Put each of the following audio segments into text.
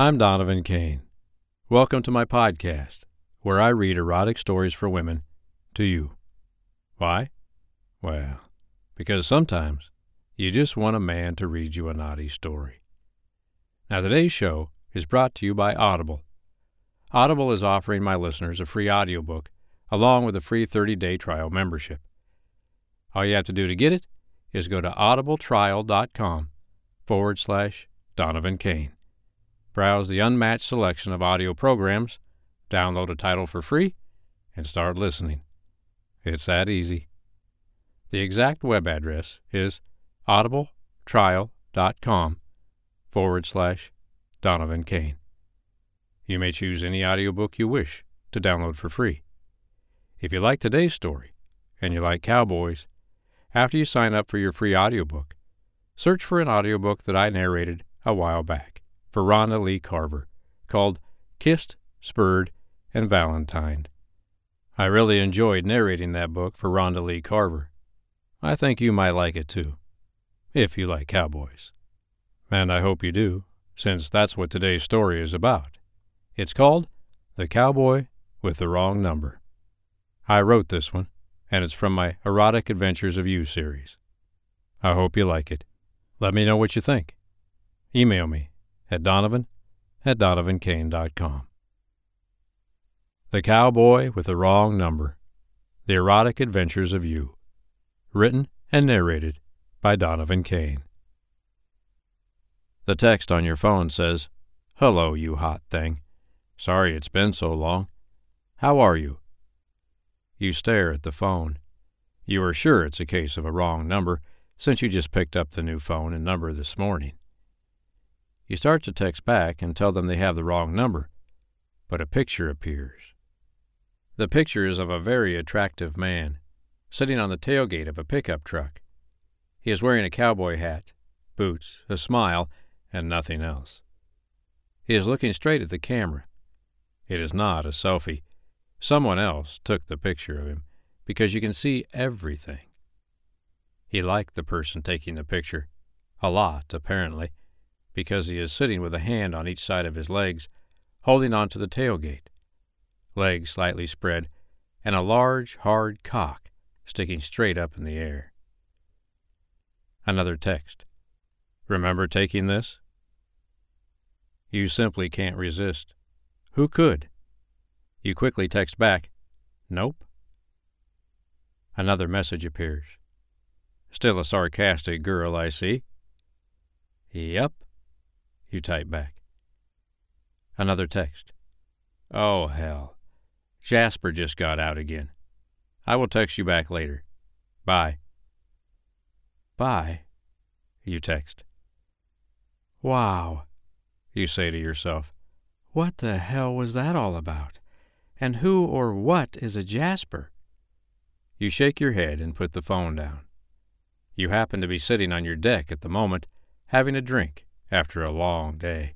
I'm Donovan Kane. Welcome to my podcast, where I read erotic stories for women to you. Why? Well, because sometimes you just want a man to read you a naughty story. Now, today's show is brought to you by Audible. Audible is offering my listeners a free audiobook along with a free 30 day trial membership. All you have to do to get it is go to audibletrial.com forward slash Donovan Kane. Browse the unmatched selection of audio programs, download a title for free, and start listening. It's that easy. The exact web address is audibletrial.com forward slash Donovan Kane. You may choose any audiobook you wish to download for free. If you like today's story and you like cowboys, after you sign up for your free audiobook, search for an audiobook that I narrated a while back for Rhonda Lee Carver called Kissed, Spurred, and Valentine. I really enjoyed narrating that book for Rhonda Lee Carver. I think you might like it too, if you like cowboys. And I hope you do, since that's what today's story is about. It's called The Cowboy with the Wrong Number. I wrote this one, and it's from my Erotic Adventures of You series. I hope you like it. Let me know what you think. Email me at donovan at donovankane.com. The Cowboy with the Wrong Number The Erotic Adventures of You. Written and narrated by Donovan Kane. The text on your phone says, Hello, you hot thing. Sorry it's been so long. How are you? You stare at the phone. You are sure it's a case of a wrong number since you just picked up the new phone and number this morning. You start to text back and tell them they have the wrong number, but a picture appears. The picture is of a very attractive man, sitting on the tailgate of a pickup truck. He is wearing a cowboy hat, boots, a smile, and nothing else. He is looking straight at the camera. It is not a selfie. Someone else took the picture of him because you can see everything. He liked the person taking the picture. A lot, apparently, because he is sitting with a hand on each side of his legs, holding on to the tailgate legs slightly spread, and a large, hard cock sticking straight up in the air. Another text. Remember taking this? You simply can't resist. Who could? You quickly text back, Nope. Another message appears. Still a sarcastic girl, I see. Yep. You type back. Another text. Oh, hell. Jasper just got out again. I will text you back later. Bye. Bye, you text. Wow, you say to yourself. What the hell was that all about? And who or what is a Jasper? You shake your head and put the phone down. You happen to be sitting on your deck at the moment, having a drink after a long day.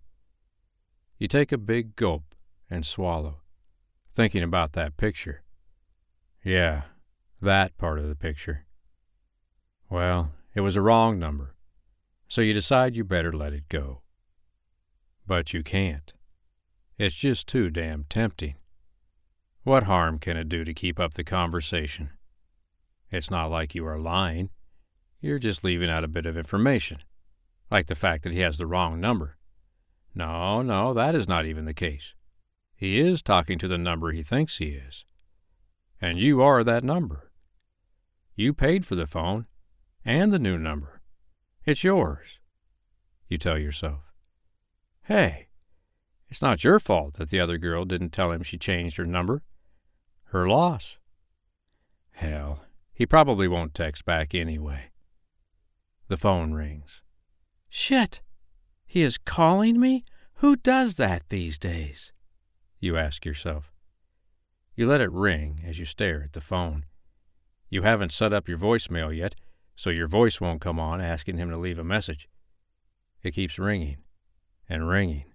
You take a big gulp and swallow thinking about that picture. Yeah, that part of the picture. Well, it was a wrong number, so you decide you better let it go. But you can't. It's just too damn tempting. What harm can it do to keep up the conversation? It's not like you are lying. You're just leaving out a bit of information, like the fact that he has the wrong number. No, no, that is not even the case. He is talking to the number he thinks he is. And you are that number. You paid for the phone and the new number. It's yours. You tell yourself. Hey, it's not your fault that the other girl didn't tell him she changed her number. Her loss. Hell, he probably won't text back anyway. The phone rings. Shit! He is calling me? Who does that these days? you ask yourself. You let it ring as you stare at the phone. You haven't set up your voicemail yet, so your voice won't come on asking him to leave a message. It keeps ringing and ringing,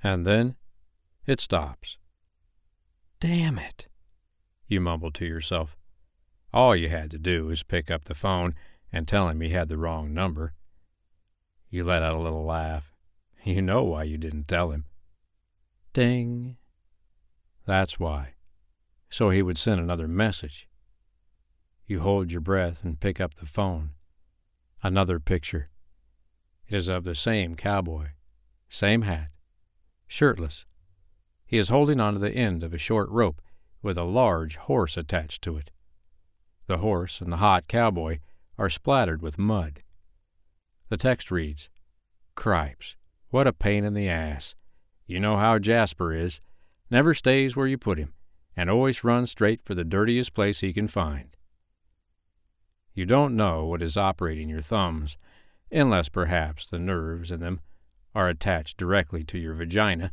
and then it stops. Damn it, you mumble to yourself. All you had to do was pick up the phone and tell him he had the wrong number. You let out a little laugh. You know why you didn't tell him. Ding. That's why. So he would send another message. You hold your breath and pick up the phone. Another picture. It is of the same cowboy, same hat, shirtless. He is holding onto the end of a short rope with a large horse attached to it. The horse and the hot cowboy are splattered with mud. The text reads, Cripes, what a pain in the ass. You know how Jasper is. Never stays where you put him, and always runs straight for the dirtiest place he can find. You don't know what is operating your thumbs, unless perhaps the nerves in them are attached directly to your vagina,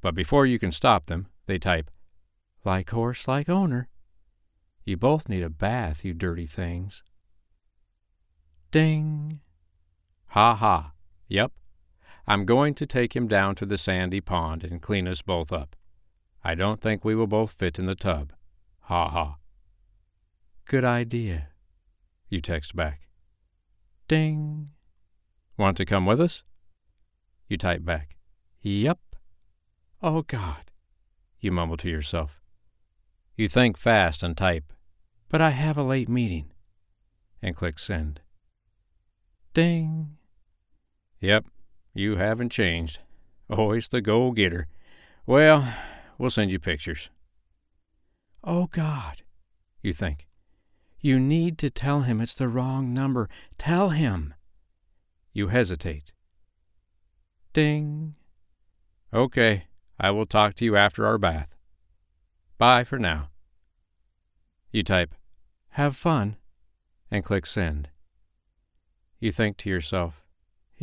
but before you can stop them, they type, like horse, like owner. You both need a bath, you dirty things. Ding! Ha ha. Yep. I'm going to take him down to the sandy pond and clean us both up. I don't think we will both fit in the tub. Ha ha. Good idea. You text back. Ding. Want to come with us? You type back. Yep. Oh, God. You mumble to yourself. You think fast and type, but I have a late meeting. And click send. Ding. Yep, you haven't changed. Always the go getter. Well, we'll send you pictures. Oh, God, you think. You need to tell him it's the wrong number. Tell him. You hesitate. Ding. Okay, I will talk to you after our bath. Bye for now. You type, have fun, and click send. You think to yourself,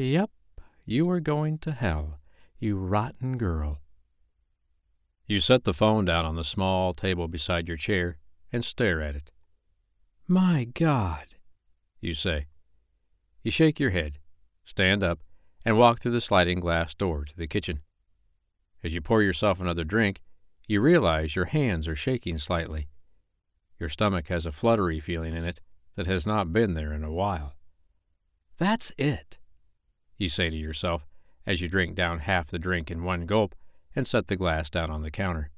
yep, you are going to hell, you rotten girl. You set the phone down on the small table beside your chair and stare at it. My God, you say. You shake your head, stand up, and walk through the sliding glass door to the kitchen. As you pour yourself another drink, you realize your hands are shaking slightly. Your stomach has a fluttery feeling in it that has not been there in a while. That's it, you say to yourself as you drink down half the drink in one gulp and set the glass down on the counter.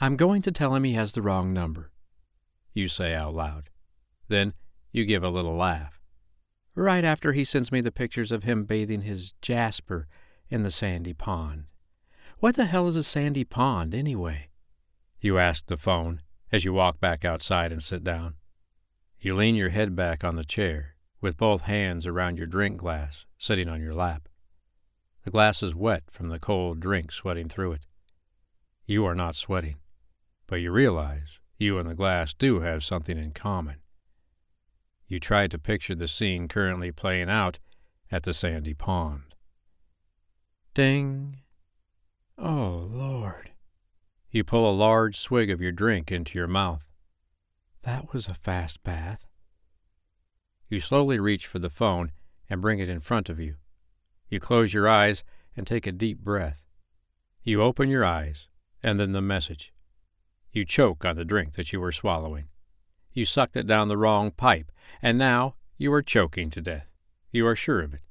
I'm going to tell him he has the wrong number, you say out loud. Then you give a little laugh. Right after he sends me the pictures of him bathing his Jasper in the sandy pond. What the hell is a sandy pond, anyway? You ask the phone as you walk back outside and sit down. You lean your head back on the chair, with both hands around your drink glass sitting on your lap. The glass is wet from the cold drink sweating through it. You are not sweating, but you realize you and the glass do have something in common. You try to picture the scene currently playing out at the sandy pond. Ding! Oh, Lord. You pull a large swig of your drink into your mouth. That was a fast bath. You slowly reach for the phone and bring it in front of you. You close your eyes and take a deep breath. You open your eyes, and then the message. You choke on the drink that you were swallowing. You sucked it down the wrong pipe, and now you are choking to death. You are sure of it.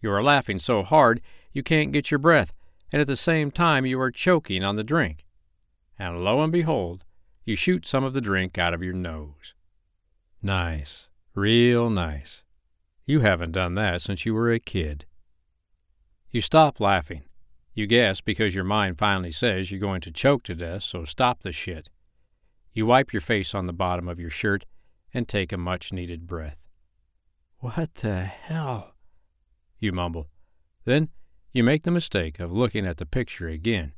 You are laughing so hard you can't get your breath, and at the same time you are choking on the drink. And lo and behold, you shoot some of the drink out of your nose. Nice, real nice. You haven't done that since you were a kid. You stop laughing. You guess because your mind finally says you're going to choke to death, so stop the shit. You wipe your face on the bottom of your shirt and take a much needed breath. What the hell? You mumble. Then you make the mistake of looking at the picture again.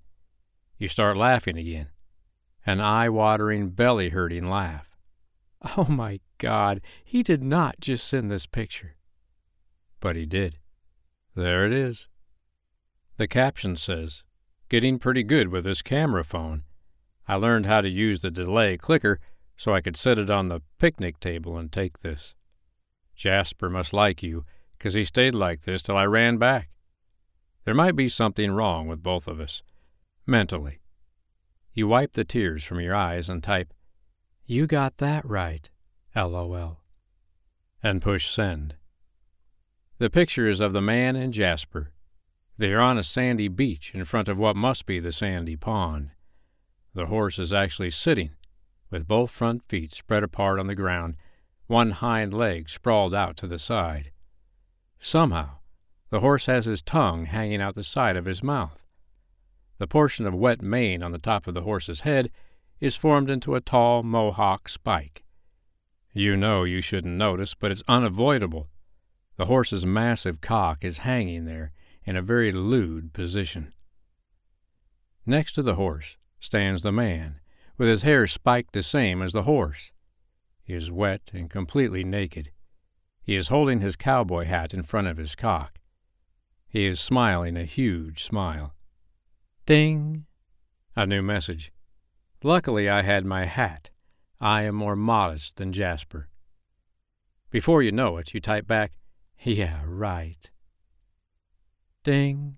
You start laughing again. An eye watering, belly hurting laugh. Oh my God, he did not just send this picture. But he did. There it is. The caption says, Getting pretty good with this camera phone. I learned how to use the delay clicker so I could set it on the picnic table and take this. Jasper must like you, 'cause he stayed like this till I ran back. There might be something wrong with both of us. Mentally. You wipe the tears from your eyes and type, You got that right, LOL. And push send. The picture is of the man and Jasper. They are on a sandy beach in front of what must be the sandy pond. The horse is actually sitting, with both front feet spread apart on the ground, one hind leg sprawled out to the side. Somehow, the horse has his tongue hanging out the side of his mouth. The portion of wet mane on the top of the horse's head is formed into a tall mohawk spike. You know you shouldn't notice, but it's unavoidable. The horse's massive cock is hanging there in a very lewd position. Next to the horse stands the man, with his hair spiked the same as the horse. He is wet and completely naked. He is holding his cowboy hat in front of his cock. He is smiling a huge smile. Ding! A new message. Luckily, I had my hat. I am more modest than Jasper. Before you know it, you type back, Yeah, right. Ding.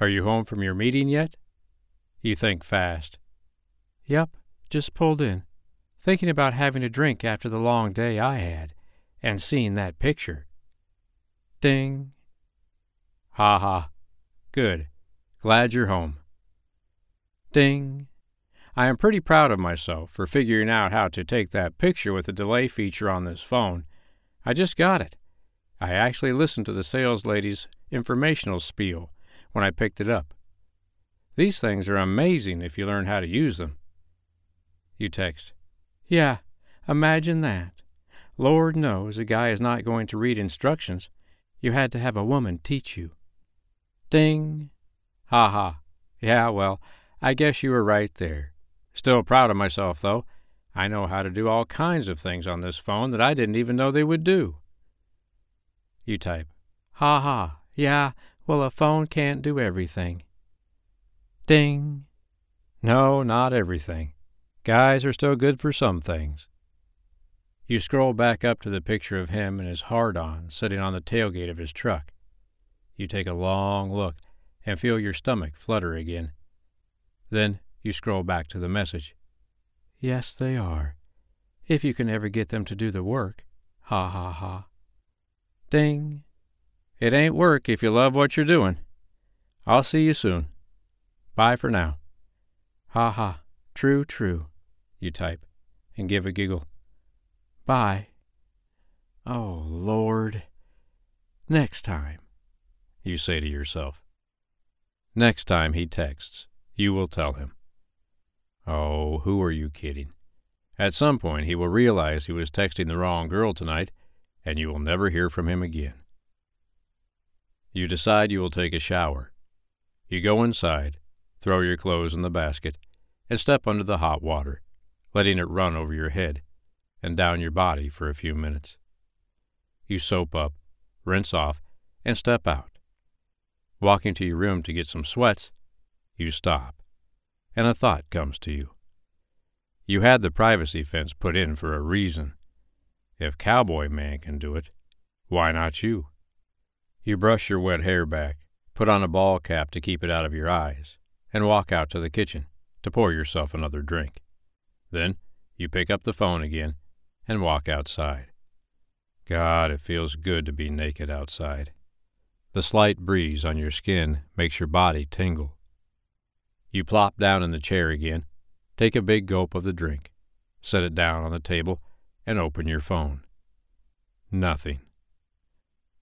Are you home from your meeting yet? You think fast. Yep, just pulled in. Thinking about having a drink after the long day I had, and seeing that picture. Ding. Ha ha. Good. Glad you're home. Ding. I am pretty proud of myself for figuring out how to take that picture with the delay feature on this phone. I just got it. I actually listened to the sales lady's informational spiel when I picked it up. These things are amazing if you learn how to use them. You text, Yeah, imagine that. Lord knows a guy is not going to read instructions. You had to have a woman teach you. Ding. Ha ha. Yeah, well, I guess you were right there. Still proud of myself, though. I know how to do all kinds of things on this phone that I didn't even know they would do. You type, Ha ha, yeah, well, a phone can't do everything. Ding. No, not everything. Guys are still good for some things. You scroll back up to the picture of him and his hard on sitting on the tailgate of his truck. You take a long look and feel your stomach flutter again. Then you scroll back to the message. Yes, they are. If you can ever get them to do the work. Ha ha ha. Ding. It ain't work if you love what you're doing. I'll see you soon. Bye for now. Ha ha. True, true. You type and give a giggle. Bye. Oh, Lord. Next time, you say to yourself. Next time he texts, you will tell him. Oh, who are you kidding? At some point, he will realize he was texting the wrong girl tonight, and you will never hear from him again. You decide you will take a shower. You go inside, throw your clothes in the basket, and step under the hot water, letting it run over your head and down your body for a few minutes. You soap up, rinse off, and step out. Walking to your room to get some sweats, you stop and a thought comes to you. You had the privacy fence put in for a reason. If Cowboy Man can do it, why not you? You brush your wet hair back, put on a ball cap to keep it out of your eyes, and walk out to the kitchen to pour yourself another drink. Then you pick up the phone again and walk outside. God, it feels good to be naked outside. The slight breeze on your skin makes your body tingle. You plop down in the chair again, take a big gulp of the drink, set it down on the table, and open your phone. Nothing.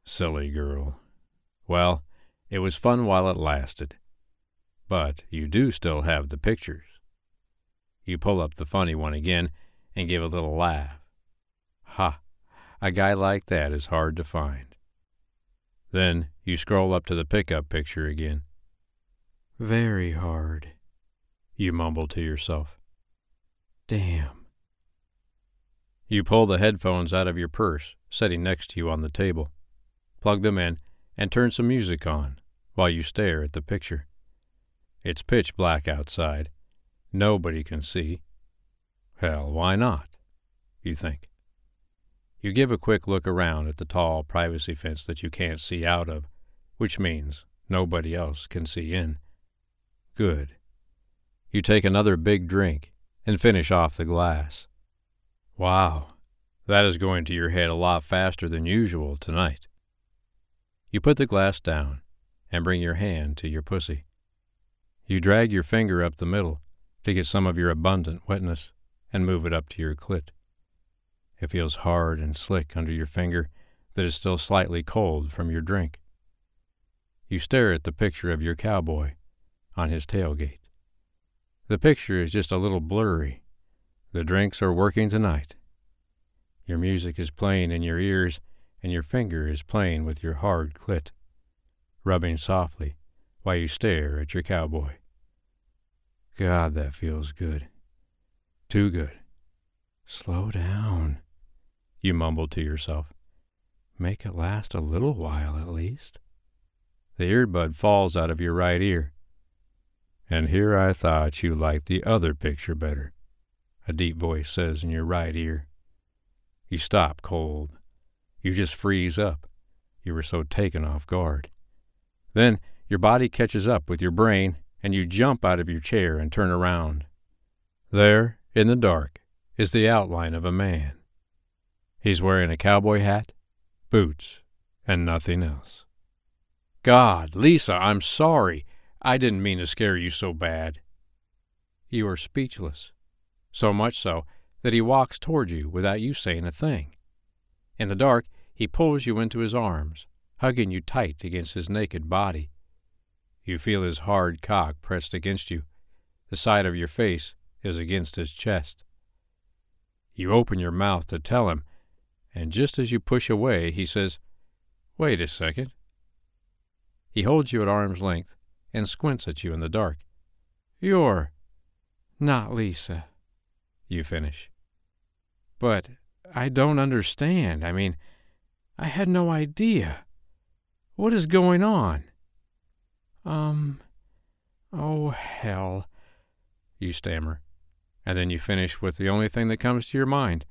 Silly girl. Well, it was fun while it lasted. But you do still have the pictures. You pull up the funny one again and give a little laugh. Ha! A guy like that is hard to find. Then you scroll up to the pickup picture again. Very hard, you mumble to yourself. Damn. You pull the headphones out of your purse, sitting next to you on the table, plug them in, and turn some music on while you stare at the picture. It's pitch black outside. Nobody can see. Hell, why not? You think. You give a quick look around at the tall privacy fence that you can't see out of, which means nobody else can see in. Good. You take another big drink and finish off the glass. Wow, that is going to your head a lot faster than usual tonight. You put the glass down, and bring your hand to your pussy. You drag your finger up the middle to get some of your abundant wetness and move it up to your clit. It feels hard and slick under your finger that is still slightly cold from your drink. You stare at the picture of your cowboy on his tailgate. The picture is just a little blurry. The drinks are working tonight. Your music is playing in your ears, and your finger is playing with your hard clit, rubbing softly while you stare at your cowboy. God, that feels good. Too good. Slow down, you mumble to yourself. Make it last a little while at least. The earbud falls out of your right ear. And here I thought you liked the other picture better, a deep voice says in your right ear. You stop cold. You just freeze up. You were so taken off guard. Then your body catches up with your brain, and you jump out of your chair and turn around. There, in the dark, is the outline of a man. He's wearing a cowboy hat, boots, and nothing else. God, Lisa, I'm sorry. I didn't mean to scare you so bad. You are speechless, so much so that he walks toward you without you saying a thing. In the dark, he pulls you into his arms, hugging you tight against his naked body. You feel his hard cock pressed against you. The side of your face is against his chest. You open your mouth to tell him, and just as you push away, he says, Wait a second. He holds you at arm's length and squints at you in the dark. You're not Lisa, you finish. But I don't understand. I mean, I had no idea. What is going on? Um, oh, hell, you stammer, and then you finish with the only thing that comes to your mind.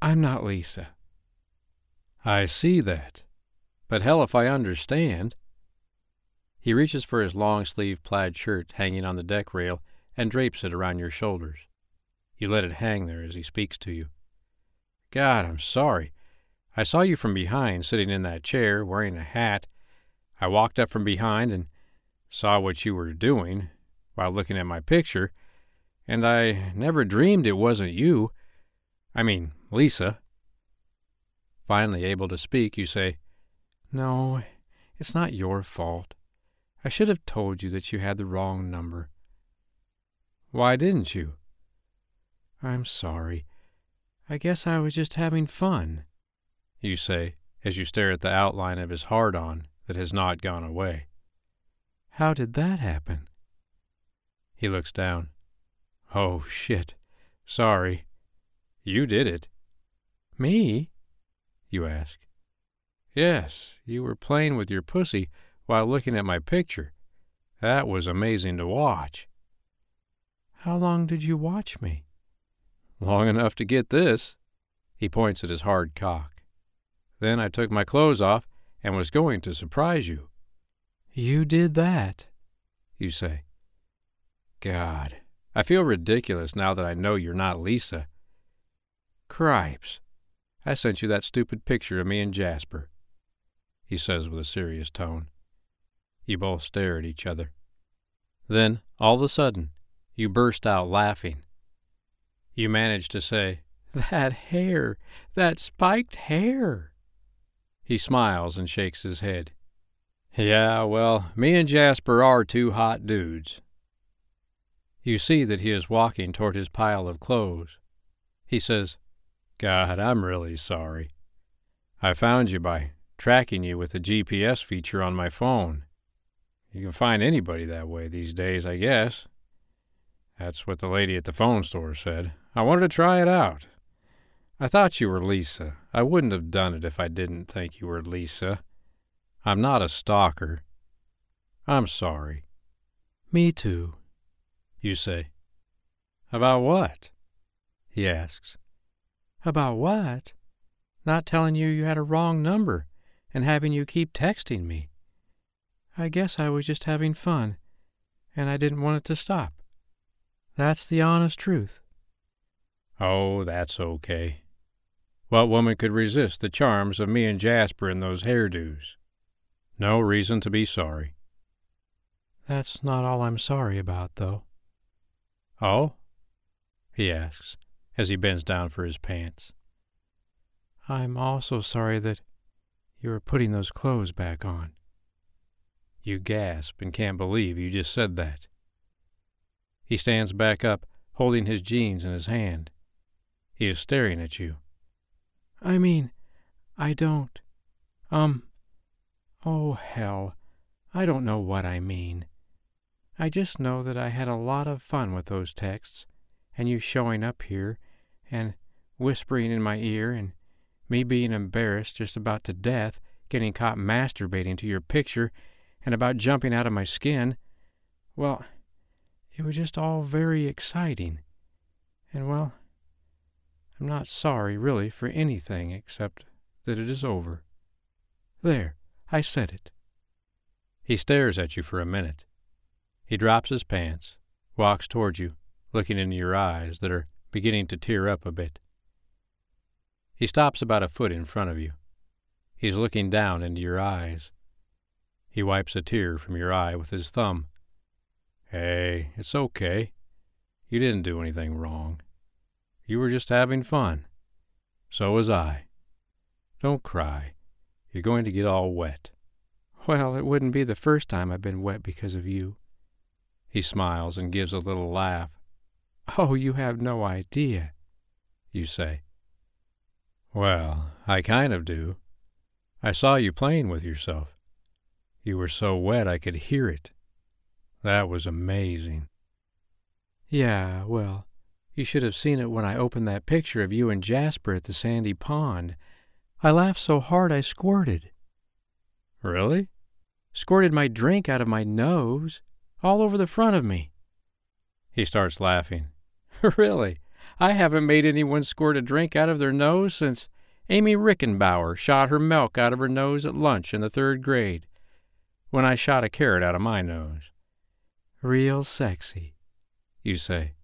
I'm not Lisa. I see that. But hell if I understand. He reaches for his long sleeved plaid shirt hanging on the deck rail and drapes it around your shoulders. You let it hang there as he speaks to you. God, I'm sorry. I saw you from behind, sitting in that chair, wearing a hat. I walked up from behind and saw what you were doing while looking at my picture, and I never dreamed it wasn't you. I mean, Lisa. Finally able to speak, you say, no, it's not your fault. I should have told you that you had the wrong number. Why didn't you? I'm sorry. I guess I was just having fun, you say, as you stare at the outline of his hard on that has not gone away. How did that happen? He looks down. Oh, shit. Sorry. You did it. Me? You ask. Yes, you were playing with your pussy while looking at my picture. That was amazing to watch. How long did you watch me? Long enough to get this. He points at his hard cock. Then I took my clothes off and was going to surprise you. You did that, you say. God, I feel ridiculous now that I know you're not Lisa. Cripes, I sent you that stupid picture of me and Jasper he says with a serious tone. You both stare at each other. Then, all of a sudden, you burst out laughing. You manage to say, That hair! That spiked hair! He smiles and shakes his head. Yeah, well, me and Jasper are two hot dudes. You see that he is walking toward his pile of clothes. He says, God, I'm really sorry. I found you by tracking you with a GPS feature on my phone. You can find anybody that way these days, I guess. That's what the lady at the phone store said. I wanted to try it out. I thought you were Lisa. I wouldn't have done it if I didn't think you were Lisa. I'm not a stalker. I'm sorry. Me too, you say. About what? He asks. About what? Not telling you you had a wrong number and having you keep texting me. I guess I was just having fun, and I didn't want it to stop. That's the honest truth. Oh, that's okay. What woman could resist the charms of me and Jasper in those hairdos? No reason to be sorry. That's not all I'm sorry about, though. Oh? he asks as he bends down for his pants. I'm also sorry that you are putting those clothes back on. You gasp and can't believe you just said that. He stands back up, holding his jeans in his hand. He is staring at you. I mean, I don't. Um. Oh, hell. I don't know what I mean. I just know that I had a lot of fun with those texts, and you showing up here, and whispering in my ear, and me being embarrassed just about to death, getting caught masturbating to your picture, and about jumping out of my skin. Well, it was just all very exciting. And well, I'm not sorry, really, for anything except that it is over. There, I said it. He stares at you for a minute. He drops his pants, walks toward you, looking into your eyes that are beginning to tear up a bit. He stops about a foot in front of you. He's looking down into your eyes. He wipes a tear from your eye with his thumb. Hey, it's okay. You didn't do anything wrong. You were just having fun. So was I. Don't cry. You're going to get all wet. Well, it wouldn't be the first time I've been wet because of you. He smiles and gives a little laugh. Oh, you have no idea, you say. Well, I kind of do. I saw you playing with yourself. You were so wet I could hear it. That was amazing. Yeah, well, you should have seen it when I opened that picture of you and Jasper at the sandy pond. I laughed so hard I squirted. Really? Squirted my drink out of my nose, all over the front of me. He starts laughing. really? I haven't made anyone squirt a drink out of their nose since Amy Rickenbauer shot her milk out of her nose at lunch in the third grade, when I shot a carrot out of my nose. Real sexy, you say.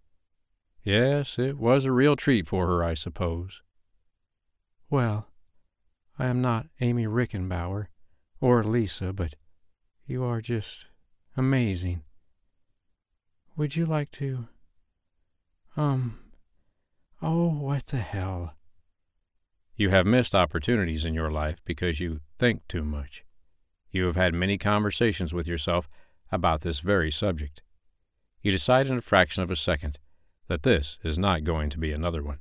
Yes, it was a real treat for her, I suppose. Well, I am not Amy Rickenbauer or Lisa, but you are just amazing. Would you like to, um, Oh, what the hell? You have missed opportunities in your life because you think too much. You have had many conversations with yourself about this very subject. You decide in a fraction of a second that this is not going to be another one.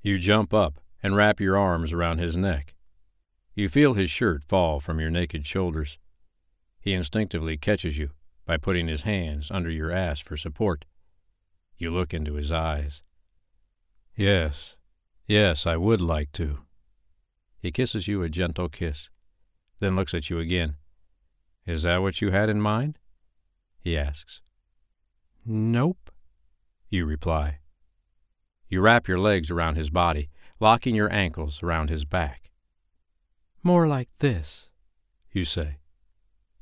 You jump up and wrap your arms around his neck. You feel his shirt fall from your naked shoulders. He instinctively catches you by putting his hands under your ass for support. You look into his eyes. Yes, yes, I would like to. He kisses you a gentle kiss, then looks at you again. Is that what you had in mind? He asks. Nope, you reply. You wrap your legs around his body, locking your ankles around his back. More like this, you say,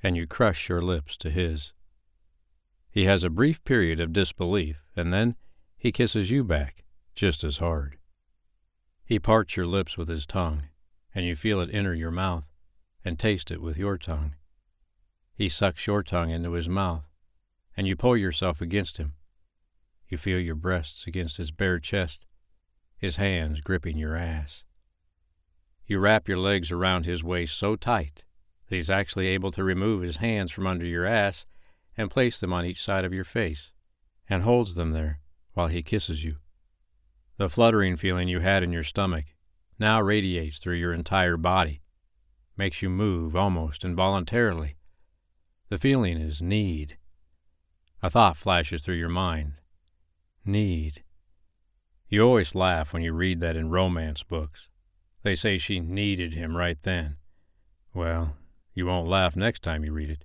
and you crush your lips to his. He has a brief period of disbelief, and then he kisses you back just as hard. He parts your lips with his tongue, and you feel it enter your mouth and taste it with your tongue. He sucks your tongue into his mouth, and you pull yourself against him. You feel your breasts against his bare chest, his hands gripping your ass. You wrap your legs around his waist so tight that he's actually able to remove his hands from under your ass and place them on each side of your face, and holds them there while he kisses you. The fluttering feeling you had in your stomach now radiates through your entire body, makes you move almost involuntarily. The feeling is need. A thought flashes through your mind. Need. You always laugh when you read that in romance books. They say she needed him right then. Well, you won't laugh next time you read it.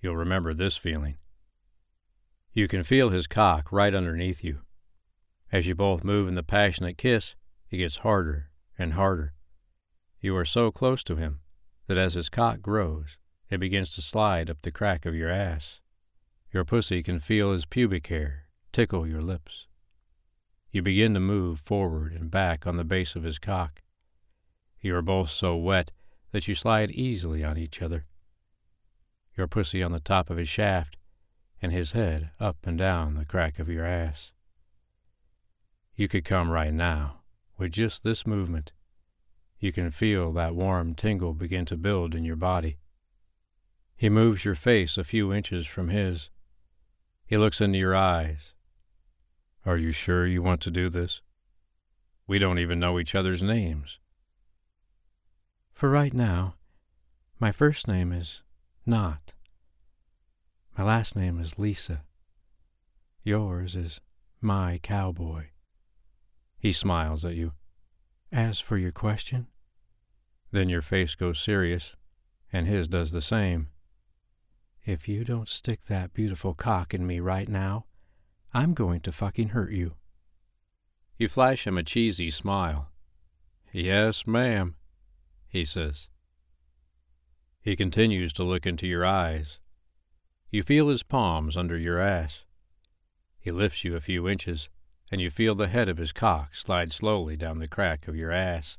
You'll remember this feeling. You can feel his cock right underneath you, as you both move in the passionate kiss, it gets harder and harder. You are so close to him that as his cock grows, it begins to slide up the crack of your ass. Your pussy can feel his pubic hair tickle your lips. You begin to move forward and back on the base of his cock. You are both so wet that you slide easily on each other. Your pussy on the top of his shaft, and his head up and down the crack of your ass. You could come right now, with just this movement. You can feel that warm tingle begin to build in your body. He moves your face a few inches from his. He looks into your eyes. Are you sure you want to do this? We don't even know each other's names. For right now, my first name is Not. My last name is Lisa. Yours is My Cowboy. He smiles at you. As for your question, then your face goes serious, and his does the same. If you don't stick that beautiful cock in me right now, I'm going to fucking hurt you. You flash him a cheesy smile. Yes, ma'am, he says. He continues to look into your eyes. You feel his palms under your ass. He lifts you a few inches and you feel the head of his cock slide slowly down the crack of your ass.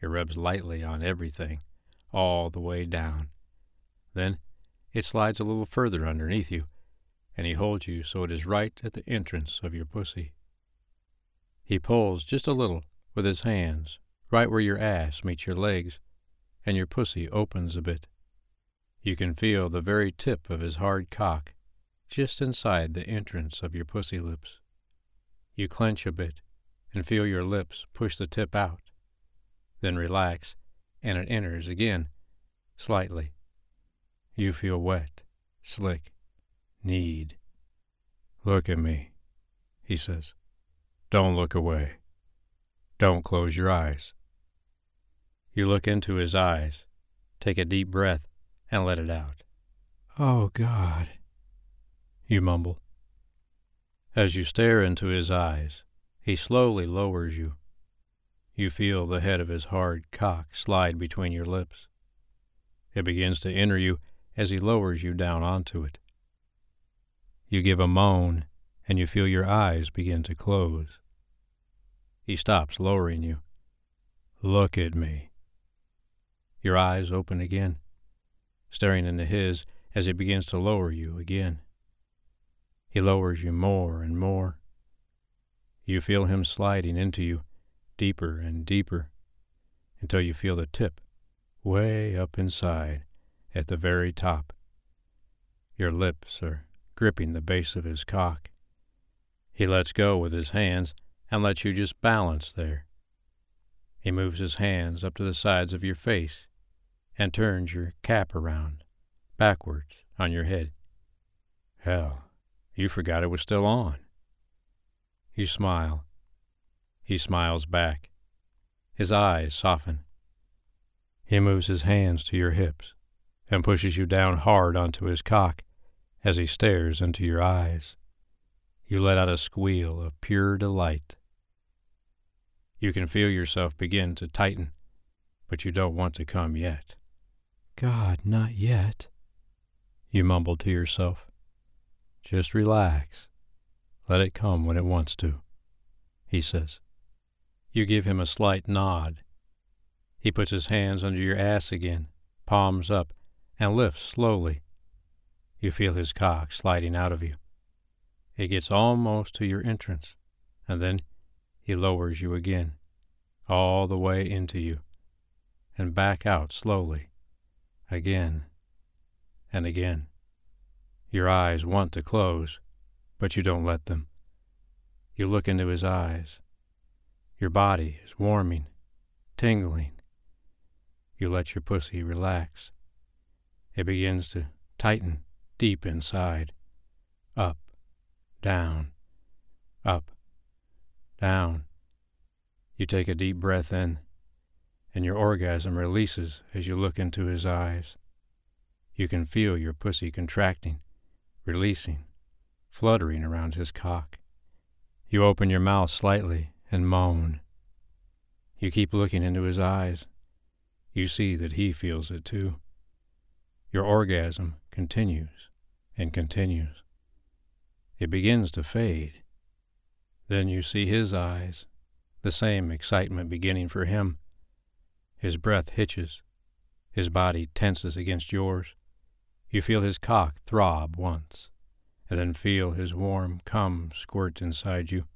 It rubs lightly on everything, all the way down. Then it slides a little further underneath you, and he holds you so it is right at the entrance of your pussy. He pulls just a little with his hands, right where your ass meets your legs, and your pussy opens a bit. You can feel the very tip of his hard cock just inside the entrance of your pussy lips. You clench a bit and feel your lips push the tip out. Then relax, and it enters again, slightly. You feel wet, slick, need. Look at me, he says. Don't look away. Don't close your eyes. You look into his eyes, take a deep breath, and let it out. Oh, God, you mumble. As you stare into his eyes, he slowly lowers you. You feel the head of his hard cock slide between your lips. It begins to enter you as he lowers you down onto it. You give a moan, and you feel your eyes begin to close. He stops lowering you. Look at me. Your eyes open again, staring into his as he begins to lower you again. He lowers you more and more. You feel him sliding into you, deeper and deeper, until you feel the tip way up inside at the very top. Your lips are gripping the base of his cock. He lets go with his hands and lets you just balance there. He moves his hands up to the sides of your face and turns your cap around, backwards, on your head. Hell, you forgot it was still on. You smile. He smiles back. His eyes soften. He moves his hands to your hips and pushes you down hard onto his cock as he stares into your eyes. You let out a squeal of pure delight. You can feel yourself begin to tighten, but you don't want to come yet. God, not yet, you mumble to yourself. Just relax. Let it come when it wants to, he says. You give him a slight nod. He puts his hands under your ass again, palms up, and lifts slowly. You feel his cock sliding out of you. It gets almost to your entrance, and then he lowers you again, all the way into you, and back out slowly, again and again. Your eyes want to close, but you don't let them. You look into his eyes. Your body is warming, tingling. You let your pussy relax. It begins to tighten deep inside. Up, down, up, down. You take a deep breath in, and your orgasm releases as you look into his eyes. You can feel your pussy contracting releasing, fluttering around his cock. You open your mouth slightly and moan. You keep looking into his eyes. You see that he feels it too. Your orgasm continues and continues. It begins to fade. Then you see his eyes, the same excitement beginning for him. His breath hitches, His body tenses against yours. You feel his cock throb once, and then feel his warm cum squirt inside you.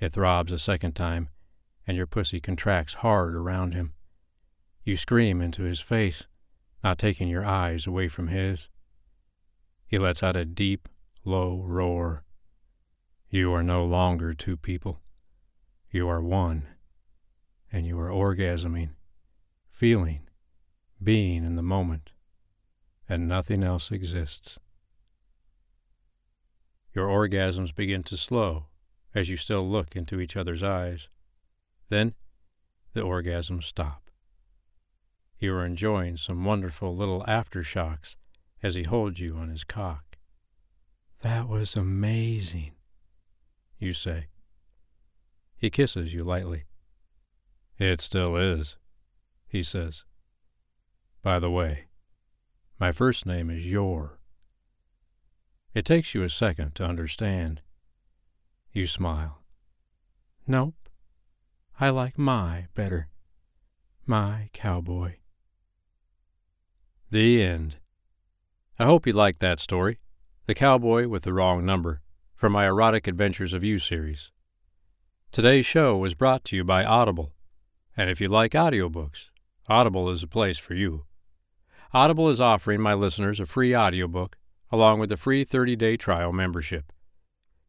It throbs a second time, and your pussy contracts hard around him. You scream into his face, not taking your eyes away from his. He lets out a deep, low roar. You are no longer two people. You are one, and you are orgasming, feeling, being in the moment, and nothing else exists. Your orgasms begin to slow as you still look into each other's eyes. Then the orgasms stop. You are enjoying some wonderful little aftershocks as he holds you on his cock. That was amazing, you say. He kisses you lightly. It still is, he says. By the way, my first name is Yor. It takes you a second to understand. You smile. Nope. I like my better. My cowboy. The end. I hope you liked that story, The Cowboy with the Wrong Number, from my Erotic Adventures of You series. Today's show was brought to you by Audible, and if you like audiobooks, Audible is a place for you. Audible is offering my listeners a free audiobook along with a free 30-day trial membership.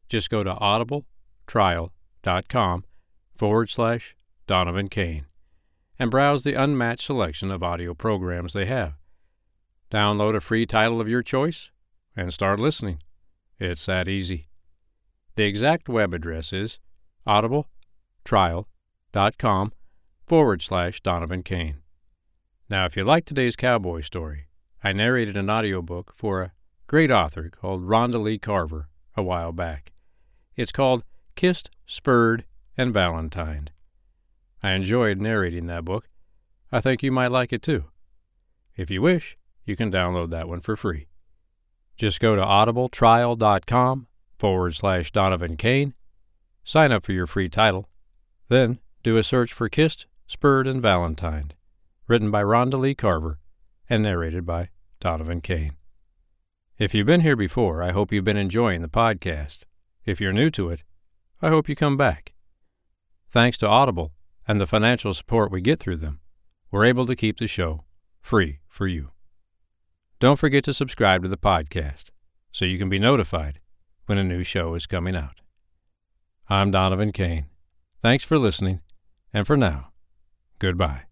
Just go to audibletrial.com forward slash Donovan Kane and browse the unmatched selection of audio programs they have. Download a free title of your choice and start listening. It's that easy. The exact web address is audibletrial.com forward slash Donovan Kane. Now, if you like today's cowboy story, I narrated an audiobook for a great author called Rhonda Lee Carver a while back. It's called Kissed, Spurred, and Valentine. I enjoyed narrating that book. I think you might like it too. If you wish, you can download that one for free. Just go to audibletrial.com forward slash Donovan Kane, sign up for your free title, then do a search for Kissed, Spurred, and Valentine, written by Rhonda Lee Carver and narrated by Donovan Kane. If you've been here before, I hope you've been enjoying the podcast. If you're new to it, I hope you come back. Thanks to Audible and the financial support we get through them, we're able to keep the show free for you. Don't forget to subscribe to the podcast so you can be notified when a new show is coming out. I'm Donovan Kane. Thanks for listening, and for now, goodbye.